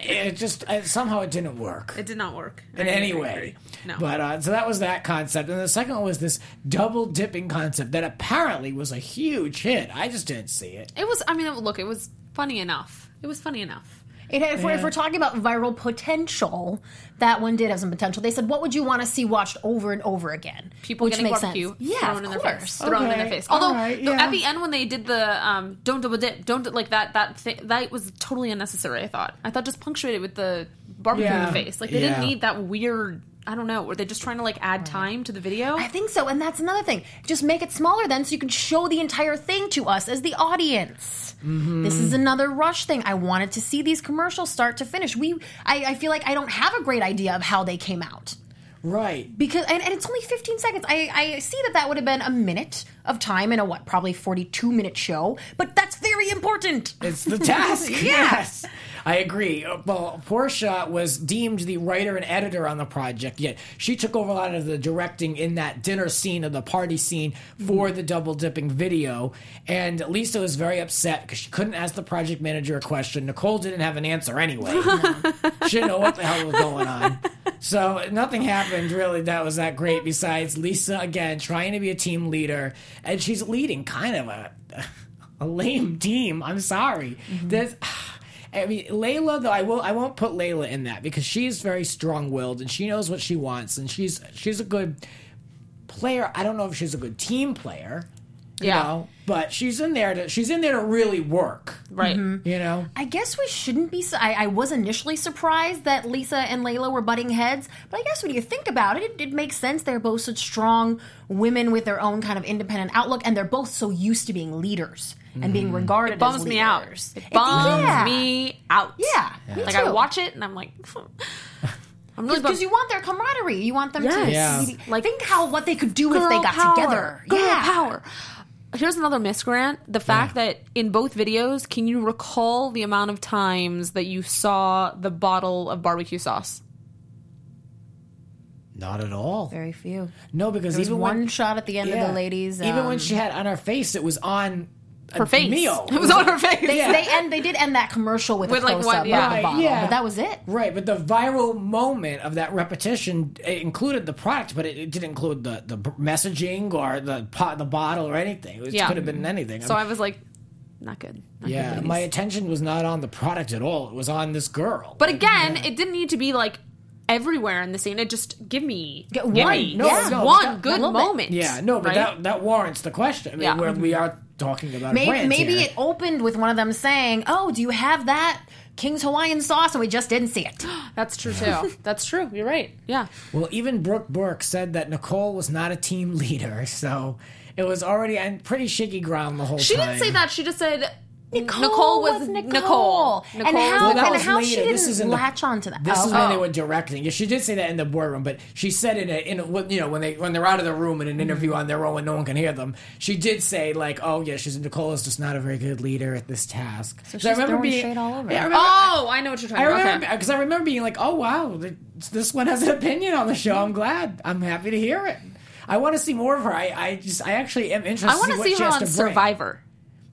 S1: It just it, somehow it didn't work
S4: It did not work
S1: in
S4: I
S1: any
S4: agree.
S1: way.
S4: No.
S1: But uh, so that was that concept, and the second one was this double dipping concept that apparently was a huge hit. I just didn't see it.
S4: It was. I mean, look, it was funny enough. It was funny enough.
S3: It, if, we're, if we're talking about viral potential, that one did have some potential. They said, "What would you want to see watched over and over again?"
S4: People
S3: which
S4: getting
S3: makes
S4: barbecue
S3: sense. Yeah,
S4: thrown
S3: of
S4: in their
S3: course.
S4: face, thrown in their face. Although
S1: right, yeah.
S4: at the end when they did the um, don't double dip, don't like that that thing that was totally unnecessary. I thought. I thought just punctuate it with the barbecue in the face. Like they
S1: yeah.
S4: didn't need that weird. I don't know. Were they just trying to like add time to the video?
S3: I think so, and that's another thing. Just make it smaller then, so you can show the entire thing to us as the audience.
S1: Mm-hmm.
S3: This is another rush thing. I wanted to see these commercials start to finish. We, I, I feel like I don't have a great idea of how they came out
S1: Right.
S3: because, and, and it's only 15 seconds. I, I see that that would have been a minute of time in a what, probably 42 minute show, but that's very important.
S1: It's the task.
S3: Yeah.
S1: Yes. I agree. Uh, Well, Porsha was deemed the writer and editor on the project, yet she took over a lot of the directing in that dinner scene of the party scene for the double dipping video. And Lisa was very upset because she couldn't ask the project manager a question. Nicole didn't have an answer anyway. she didn't know what the hell was going on. So nothing happened really that was that great besides Lisa again trying to be a team leader and she's leading kind of a a lame team. I'm sorry. There's I mean Laila though I will I won't put Laila in that because she's very strong-willed and she knows what she wants and she's she's a good player. I don't know if she's a good team player. You
S4: Yeah.
S1: know, but she's in there to she's in there to really work.
S4: right. Mm-hmm.
S1: You know?
S3: I guess we shouldn't be. su- I, I was initially surprised that Lisa and Laila were butting heads, but I guess when you think about it, it, it makes sense. They're both such strong women with their own kind of independent outlook, and they're both so used to being leaders and being regarded
S4: It bums
S3: as
S4: me out.
S3: leaders.
S4: It bums
S3: yeah.
S4: me out.
S3: Yeah, me
S4: Like I watch it and I'm like, I'm really
S3: because you want their camaraderie. You want them
S4: Yes.
S3: to
S1: Yeah.
S3: like
S4: Like,
S3: think how what they could do if they got
S4: power.
S3: together.
S4: Girl
S3: yeah,
S4: power. Here's another misgrant. The fact that in both videos, can you recall the amount of times that you saw the bottle of barbecue sauce?
S1: Not at all.
S3: Very few.
S1: No, because
S3: There was
S1: even
S3: one
S1: when,
S3: shot at the end of the ladies.
S1: even
S3: um,
S1: when she had on her face, it was on a
S4: Her face.
S1: meal.
S4: It was on her face.
S3: they, they end they did end that commercial with,
S4: With,
S3: a
S4: like,
S3: close
S4: one-
S3: up
S4: yeah.
S3: of the
S1: Right,
S3: bottle,
S1: yeah.
S3: but that was it.
S1: Right, but the viral moment of that repetition it included the product, but it, it didn't include the, the messaging or the pot, the bottle or anything. It
S4: Yeah.
S1: could have been anything.
S4: So
S1: I
S4: I was like, not good. Not
S1: yeah,
S4: ladies.
S1: my attention was not on the product at all. It was on this girl.
S4: But again, it didn't need to be like everywhere in the scene. It just give me give
S3: one.
S4: me
S3: No,
S4: just
S1: no,
S4: one
S1: that-
S4: good
S3: bit.
S4: moment.
S1: yeah, no, but
S4: right?
S1: that that warrants the question. I mean,
S4: Yeah.
S1: where we are talking about
S3: Maybe,
S1: brand
S3: maybe
S1: here.
S3: it opened with one of them saying, "Oh, do you have that King's Hawaiian sauce?" And we just didn't see it.
S4: That's true too. That's true. You're right. Yeah.
S1: Well, even Brooke Burke said that Nicole was not a team leader, so it was already on pretty shaky ground the whole
S4: She
S1: time.
S4: She didn't say that. She just said
S3: Nicole,
S4: Nicole was,
S3: was
S4: Nicole.
S3: Nicole.
S4: Nicole.
S3: and how,
S1: Well,
S3: and how
S1: later.
S3: she
S1: This
S3: didn't
S1: is in the-
S3: latch onto that.
S1: This
S3: Oh,
S1: is when
S3: oh.
S1: they were directing. Yeah, she did say that in the boardroom, but she said in a, in a, you know when they when they're out of the room in an interview mm-hmm. on their own when no one can hear them. She did say like, "Oh yeah, she's Nicole is just not a very good leader at this task." So
S3: she's throwing shade all over.
S1: Yeah, I remember,
S4: Oh, I know what you're talking
S1: I
S4: about.
S1: remember
S4: Okay.
S1: because I remember being like, "Oh wow, this one has an opinion on the show." I'm glad. I'm happy to hear it. I want to see more of her. I, I just I actually am interested.
S4: I want
S1: to
S4: to
S1: see,
S4: see her on
S1: has to bring.
S4: Survivor.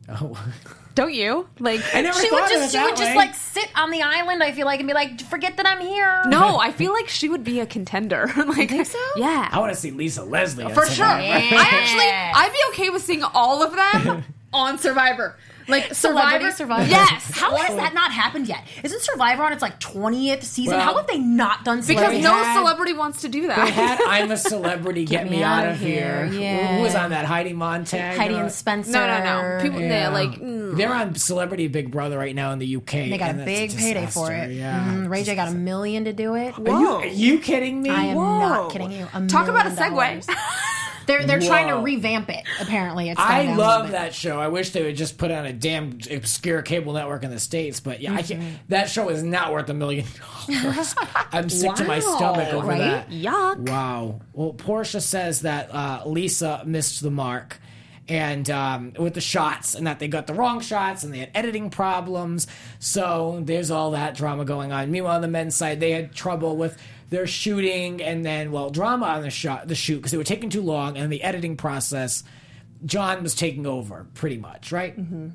S1: Oh.
S4: Don't you? Like
S1: I never
S3: She
S1: thought
S3: would
S1: of
S3: just
S1: it
S3: she would
S1: that
S3: just
S1: way.
S3: like sit on the island. I feel like and be like, "Forget that I'm here."
S4: No, I feel like she would be a contender. like,
S3: think so?
S4: Yeah.
S1: I want to see Lisa Leslie on
S4: For sure.
S1: Survivor.
S3: Yeah.
S4: I actually, I'd be okay with seeing all of them on Survivor. Like Survivor.
S3: Survivor.
S4: Yes.
S3: How has that not happened yet? Isn't Survivor on its like twentieth season?
S1: Well,
S3: How have they not done
S1: Survivor?
S3: Because
S4: no
S1: had-
S4: celebrity wants to do
S1: They
S4: that.
S1: had I'm a celebrity, get, me, out of here.
S3: Yeah.
S1: Who was on that? Heidi Montag.
S3: Heidi and Spencer.
S4: no, no, no. People,
S1: Yeah.
S4: they're like, mm.
S1: They're on Celebrity Big Brother right now in the UK.
S3: They got
S1: and
S3: a
S1: that's
S3: big payday for it.
S1: Yeah.
S3: Mm, Ray J got a million to do it.
S1: Are you, are you kidding me?
S3: I am
S4: Whoa.
S3: not kidding you. A
S4: Talk about a
S3: million
S4: segue.
S3: They're they're trying to revamp it. Apparently, it's
S1: I
S3: down a little
S1: love that show. I wish they would just put it on a damn obscure cable network in the states. But yeah,
S3: Mm-hmm.
S1: can't, that show is not worth a million dollars. I'm sick to my stomach over
S3: Right?
S1: that.
S4: Yuck.
S1: Wow. Well, Porsha says that uh, Lisa missed the mark. and um, with the shots, and that they got the wrong shots, and they had editing problems. So there's all that drama going on. Meanwhile, on the men's side, they had trouble with their shooting, and then well, drama on the shot, the shoot because they were taking too long, and the editing process. Jon was taking over pretty much, right? Mm-hmm.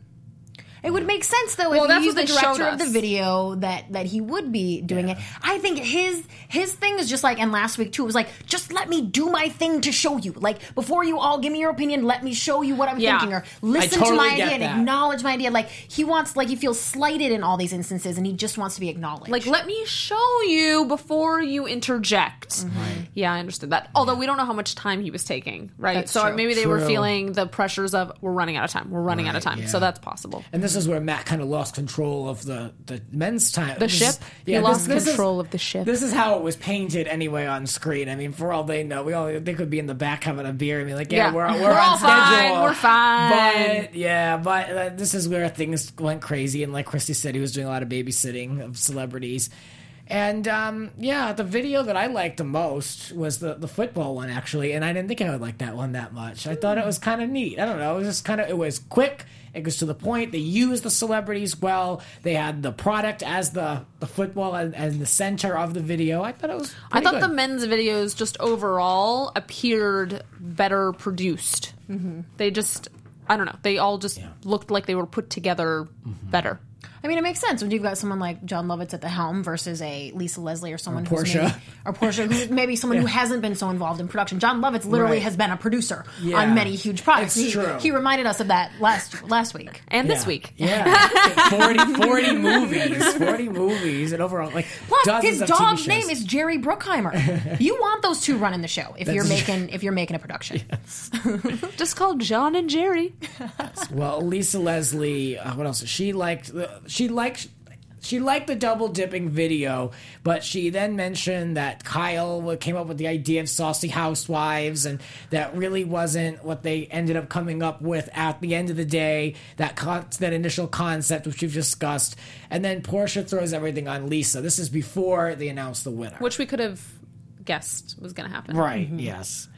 S3: It would make sense though
S4: Well,
S3: if
S4: that's
S3: you the director of the video that that he would be doing it. I think his his thing is just like and last week too it was like just let me do my thing to show you. Like before you all give me your opinion, let me show you what I'm
S4: Yeah.
S3: thinking or listen
S1: totally
S3: to my
S1: get
S3: idea and acknowledge my idea. Like he wants like he feels slighted in all these instances and he just wants to be acknowledged.
S4: Like, let me show you before you interject.
S3: Mm-hmm.
S4: Yeah, I understood that. Although we don't know how much time he was taking, right?
S3: That's
S4: so
S3: true.
S4: maybe they were feeling the pressures of we're running out of time. We're running out of time.
S1: yeah.
S4: So that's possible.
S1: And this is where Matt kind of lost control of the, the men's time.
S4: The
S1: This
S4: ship?
S1: is-
S4: He lost control of the ship.
S1: This is how it was painted anyway on screen. I mean, for all they know, we all they could be in the back having a beer and be like, "Yeah,
S4: Yeah.
S1: we're, we're,
S4: We're
S1: on
S4: all fine, we're fine.
S1: But yeah, but uh, this is where things went crazy. And like Christy said, he was doing a lot of babysitting of celebrities. And um, yeah, the video that I liked the most was the, the football one actually, and I didn't think I would like that one that much. I thought it was kind of neat. I don't know, it was just kind of it was quick. It goes to the point. They used the celebrities well. They had the product as the the football and, and the center of the video. I thought it was.
S4: I thought
S1: good.
S4: the men's videos just overall appeared better produced.
S3: Mm-hmm.
S4: They just, I don't know, they all just looked like they were put together
S1: Mm-hmm.
S4: better.
S3: I mean, it makes sense when you've got someone like Jon Lovitz at the helm versus a Lisa Leslie or someone who's
S1: Porsha.
S3: maybe, or Porsha, who's maybe someone who hasn't been so involved in production. Jon Lovitz literally
S1: Right.
S3: has been a producer
S1: Yeah.
S3: on many huge projects.
S1: It's
S3: he,
S1: true.
S3: he reminded us of that last last week.
S4: And this week.
S1: Yeah, 40, 40 movies, forty movies, and overall like
S3: Plus, his
S1: of TV
S3: dog's
S1: shows.
S3: name is Jerry Bruckheimer. you want those two running the show if you're making if you're making a production.
S4: Just called Jon and Jerry.
S1: Well, Lisa Leslie, uh, what else? She liked the, she liked she liked the double dipping video, but she then mentioned that Kyle came up with the idea of saucy housewives, and that really wasn't what they ended up coming up with at the end of the day. That con- that initial concept, which we've discussed, and then Porsha throws everything on Lisa. This is before they announced the winner.
S4: Which we could have guessed was going to happen.
S1: Right. Mm-hmm. Yes.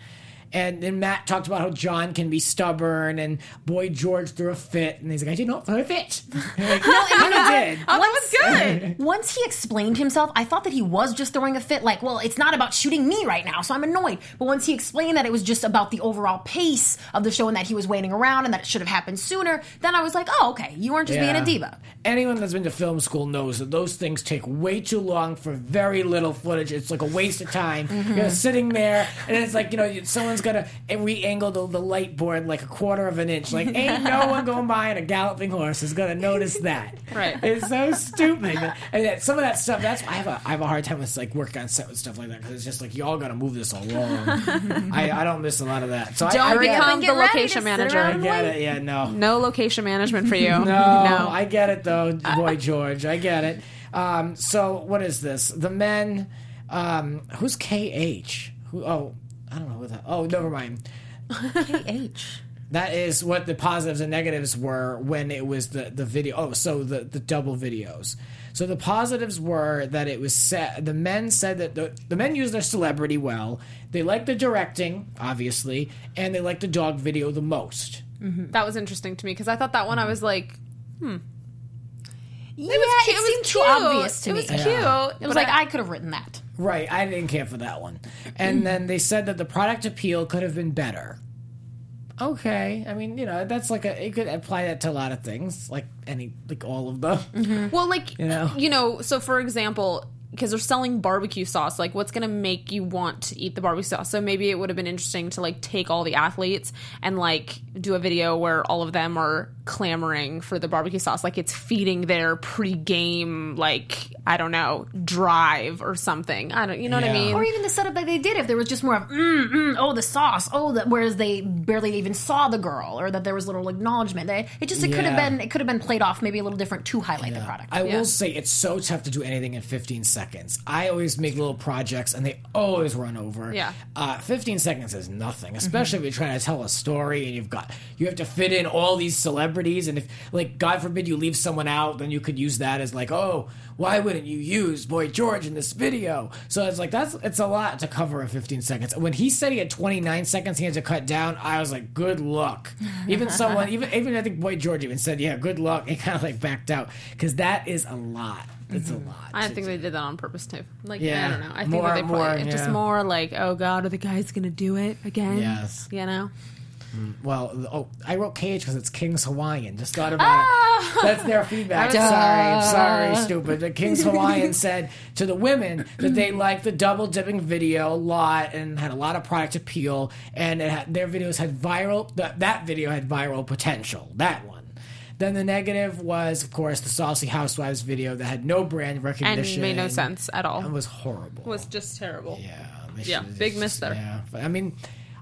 S1: And then Matt talked about how Jon can be stubborn, and boy George threw a fit, and he's like, "I did not throw a fit." like, no, he did.
S4: Oh, that was good.
S3: Once he explained himself, I thought that he was just throwing a fit. Like, well, it's not about shooting me right now, so I'm annoyed. But once he explained that it was just about the overall pace of the show and that he was waiting around and that it should have happened sooner, then I was like, oh, okay, you weren't just being a diva.
S1: Anyone that's been to film school knows that those things take way too long for very little footage. It's like a waste of time. Mm-hmm. You're sitting there, and it's like you know someone's gonna re-angle the, the light board like a quarter of an inch. Like ain't no one going by on a galloping horse is gonna notice that.
S4: Right.
S1: It's so stupid. And that, some of that stuff. That's why I have a I have a hard time with like working on set with stuff like that because it's just like y'all gotta move this along. I, I don't miss a lot of that. So I, I
S4: Don't
S1: get
S4: become the location manager.
S1: I get it. Yeah, no.
S4: No location management for you.
S1: No,
S4: no.
S1: I get it though, boy George. I get it. Um, so what is this? The men. Um, who's KH? Who? Oh, I don't know what that. Oh, never mind.
S3: KH.
S1: That is what the positives and negatives were when it was the the video. Oh, so the the double videos. So the positives were that it was set. The men said that the the men used their celebrity well. They liked the directing, obviously, and they liked the dog video the most. Mm-hmm.
S4: That was interesting to me because I thought that one I was like, hmm.
S3: Yeah,
S4: it was cute.
S3: it
S4: It
S3: seemed
S4: was
S3: too obvious to
S4: it
S3: me.
S4: was
S1: Yeah.
S4: cute.
S3: It was like I could have written that.
S1: Right, I didn't care for that one. And then they said that the product appeal could have been better. Okay, I mean, you know, that's like a you could apply that to a lot of things, like any like all of them. Mm-hmm.
S4: Well, like
S1: You know?
S4: you know, so for example, because they're selling barbecue sauce, like what's gonna make you want to eat the barbecue sauce? So maybe it would have been interesting to like take all the athletes and like do a video where all of them are clamoring for the barbecue sauce, like it's feeding their pre-game, like I don't know, drive or something. I don't, you know what I mean?
S3: Or even the setup that they did, if there was just more of, mm, mm, oh, the sauce, oh, that, whereas they barely even saw the girl, or that there was little acknowledgement. They, it just, it could have been, it could have been played off maybe a little different to highlight the product.
S1: I
S4: Yeah.
S1: will say it's so tough to do anything in 15 seconds. I always make little projects and they always run over.
S4: Yeah.
S1: Uh, 15 seconds is nothing, especially if you're trying to tell a story and you've got, you have to fit in all these celebrities. And if, like, God forbid you leave someone out, then you could use that as, like, oh, why wouldn't you use Boy George in this video? So it's like, that's, it's a lot to cover in 15 seconds. When he said he had 29 seconds, he had to cut down, I was like, good luck. Even someone, even, even I think Boy George even said, yeah, good luck. He kind of like backed out because that is a lot. It's a mm-hmm. lot.
S4: I
S1: to
S4: think
S1: do.
S4: they did that on purpose too. Like,
S1: Yeah.
S4: I don't know. I think
S1: More-
S4: that they
S1: more,
S4: probably, it's just more like, oh god, are the guys gonna do it again?
S1: Yes.
S4: You know.
S1: Mm, well, oh, I wrote Cage because it's King's Hawaiian. Just thought about it. Ah! That's their feedback.
S4: Duh.
S1: Sorry, sorry, stupid. The King's Hawaiian said to the women that they liked the double dipping video a lot and had a lot of product appeal, and it had, their videos had viral. That that video had viral potential. That one. Then the negative was, of course, the Saucy Housewives video that had no brand recognition And
S4: made no sense at all.
S1: It was horrible.
S4: It was just terrible.
S1: Yeah.
S4: Yeah, big
S1: just-
S4: miss there.
S1: Yeah, but I mean,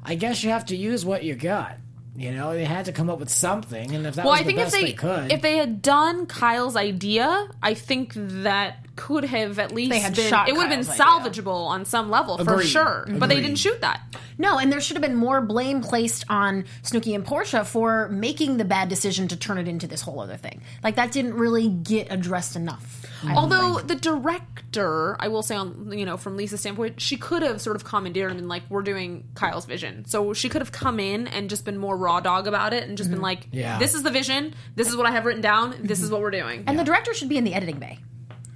S1: I guess you have to use what you got. You know, they had to come up with something, and if that
S4: Well,
S1: was
S4: I
S1: the
S4: think if
S1: best
S4: they,
S1: they, could,
S4: if they had done Kyle's idea, I think that could have at least
S3: They had
S4: been
S3: shot
S4: it would have been
S3: Kyle's idea.
S4: salvageable on some level for
S1: Agreed.
S4: sure. But they didn't shoot that.
S3: No, and there should have been more blame placed on Snooki and Porsha for making the bad decision to turn it into this whole other thing. Like that didn't really get addressed enough. I
S4: Although
S3: think.
S4: the director, I will say on you know from Lisa's standpoint, she could have sort of commandeered and been like, "We're doing Kyle's vision," so she could have come in and just been more raw dog about it and just been mm-hmm. like,
S1: Yeah.
S4: "This is the vision. This is what I have written down. This is what we're doing."
S3: and the director should be in the editing bay.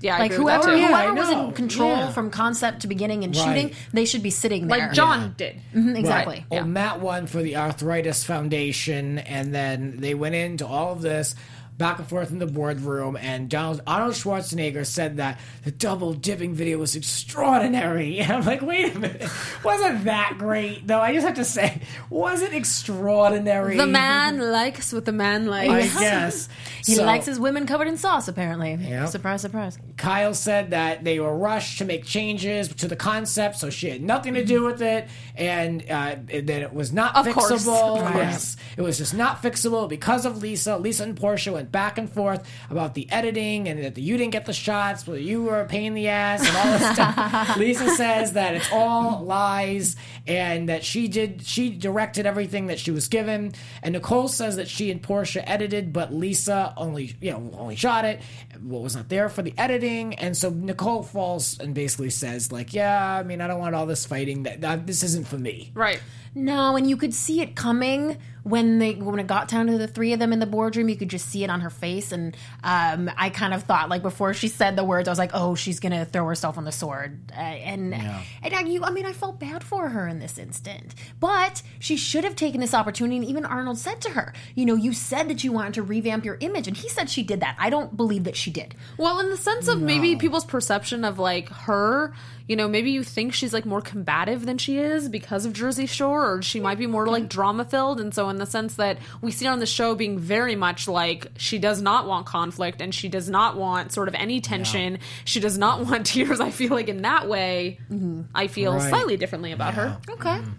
S4: Yeah, I
S3: Like
S4: agree with that
S3: whoever
S4: too.
S1: yeah, I
S3: whoever was
S1: know.
S3: in control
S1: Yeah.
S3: from concept to beginning and
S1: Right.
S3: shooting, they should be sitting there.
S4: like Jon
S1: Yeah.
S4: did.
S3: Mhm, exactly.
S1: Well,
S4: Yeah.
S1: Matt won for the Arthritis Foundation, and then they went into all of this back and forth in the boardroom. And Donald, Arnold Schwarzenegger said that the double dipping video was extraordinary. And I'm like, wait a minute, wasn't that great? Though I just have to say, was it extraordinary?
S4: The man likes what the man likes.
S1: I guess
S3: He
S1: So-
S3: likes his women covered in sauce, apparently.
S1: Yep.
S3: Surprise, surprise.
S1: Kyle said that they were rushed to make changes to the concept, so she had nothing to do with it, and uh, that it was not
S4: Of
S1: fixable.
S4: course.
S1: Yes, it was just not fixable because of Lisa. Lisa and Porsha went back and forth about the editing and that you didn't get the shots, but you were a pain in the ass and all this stuff. Lisa says that it's all lies and that she did she directed everything that she was given, and Nicole says that she and Porsha edited, but Lisa only you know only shot it. What was not there for the editing, and so Nicole falls and basically says like, yeah, I mean, I don't want all this fighting. That, that this isn't for me.
S4: Right.
S3: No, and you could see it coming when they when it got down to the three of them in the boardroom. You could just see it on her face, and um, I kind of thought like before she said the words, I was like, oh, she's gonna throw herself on the sword, uh, and and I, you, I mean, I felt bad for her in this instant, but she should have taken this opportunity. And even Arnold said to her, you know, you said that you wanted to revamp your image, and he said she did that. I don't believe that she did.
S4: Well, in the sense of maybe people's perception of like her, you know, maybe you think she's like more combative than she is because of Jersey Shore, or she might be more like drama filled. And so, in the sense that we see her on the show being very much like she does not want conflict and she does not want sort of any tension, she does not want tears. I feel like in that way, mm-hmm. I feel
S1: Right.
S4: slightly differently about her.
S3: Okay. Mm-hmm.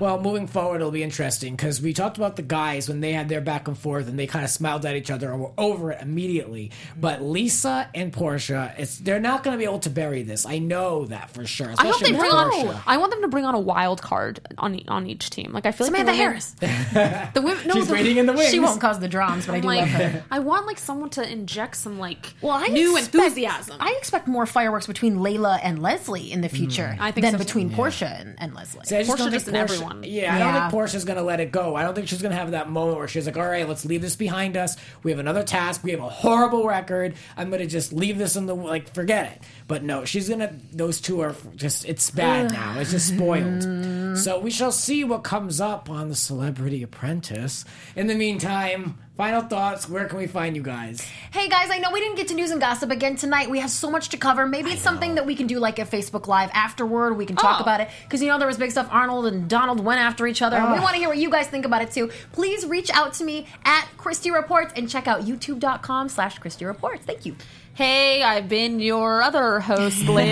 S1: Well, moving forward, it'll be interesting because we talked about the guys when they had their back and forth and they kind of smiled at each other and were over it immediately. Mm-hmm. But Lisa and Porsha, it's they're not going to be able to bury this. I know that for sure.
S4: I hope
S1: especially
S4: they
S1: with
S4: bring on.
S1: Porsha.
S4: I want them to bring on a wild card on e- on each team. Like I feel
S3: Samantha
S4: like the women-
S3: Harris.
S4: The women, no,
S1: She's
S4: the,
S1: waiting in the wings.
S3: She won't cause the drums, but I
S4: I'm
S3: do
S4: like,
S3: love her.
S4: I want like someone to inject some like
S3: Well, I
S4: new
S3: expect,
S4: enthusiasm.
S3: I expect more fireworks between Laila and Leslie in the future mm.
S4: I think
S3: than
S4: so, too.
S3: between Porsha and, and Leslie.
S1: See, I just
S4: Porsha
S1: don't
S4: just
S1: think
S4: in
S1: Porsha,
S4: everyone.
S1: Yeah, I don't
S3: Yeah.
S1: think Porsha's going to let it go. I don't think she's going to have that moment where she's like, "All right, let's leave this behind us. We have another task. We have a horrible record. I'm going to just leave this in the like, forget it." But no, she's going to. Those two are just. It's bad now. It's just spoiled. so we shall see what comes up on the Celebrity Apprentice. In the meantime, final thoughts. Where can we find you guys?
S3: Hey guys, I know we didn't get to news and gossip again tonight. We have so much to cover. Maybe it's something that we can do like a Facebook Live afterward. We can talk
S4: Oh.
S3: about it because you know there was big stuff. Arnold and Donald went after each other, and we want to hear what you guys think about it too. Please reach out to me at Christy Reports and check out YouTube.com/slash Christy Reports. Thank you.
S4: Hey, I've been your other host, lady,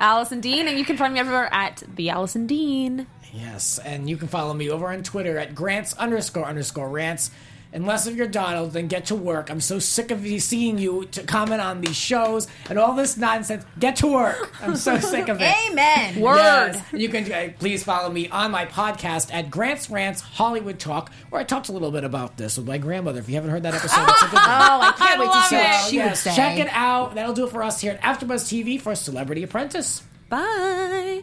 S4: Allison Dean, and you can find me everywhere at the Allison Dean.
S1: Yes, and you can follow me over on Twitter at grants underscore underscore rants. And less of your Donald, then get to work. I'm so sick of seeing you to comment on these shows and all this nonsense. Get to work. I'm so sick of it.
S3: Amen.
S4: Word.
S1: Yes. You can uh, please follow me on my podcast at Grant's Rants Hollywood Talk, where I talked a little bit about this with my grandmother. If you haven't heard that episode, it's a good one.
S3: Oh, I can't wait to
S4: love
S3: see what
S4: it.
S3: she would say.
S1: check it out. That'll do it for us here at AfterBuzz TV for Celebrity Apprentice.
S4: Bye.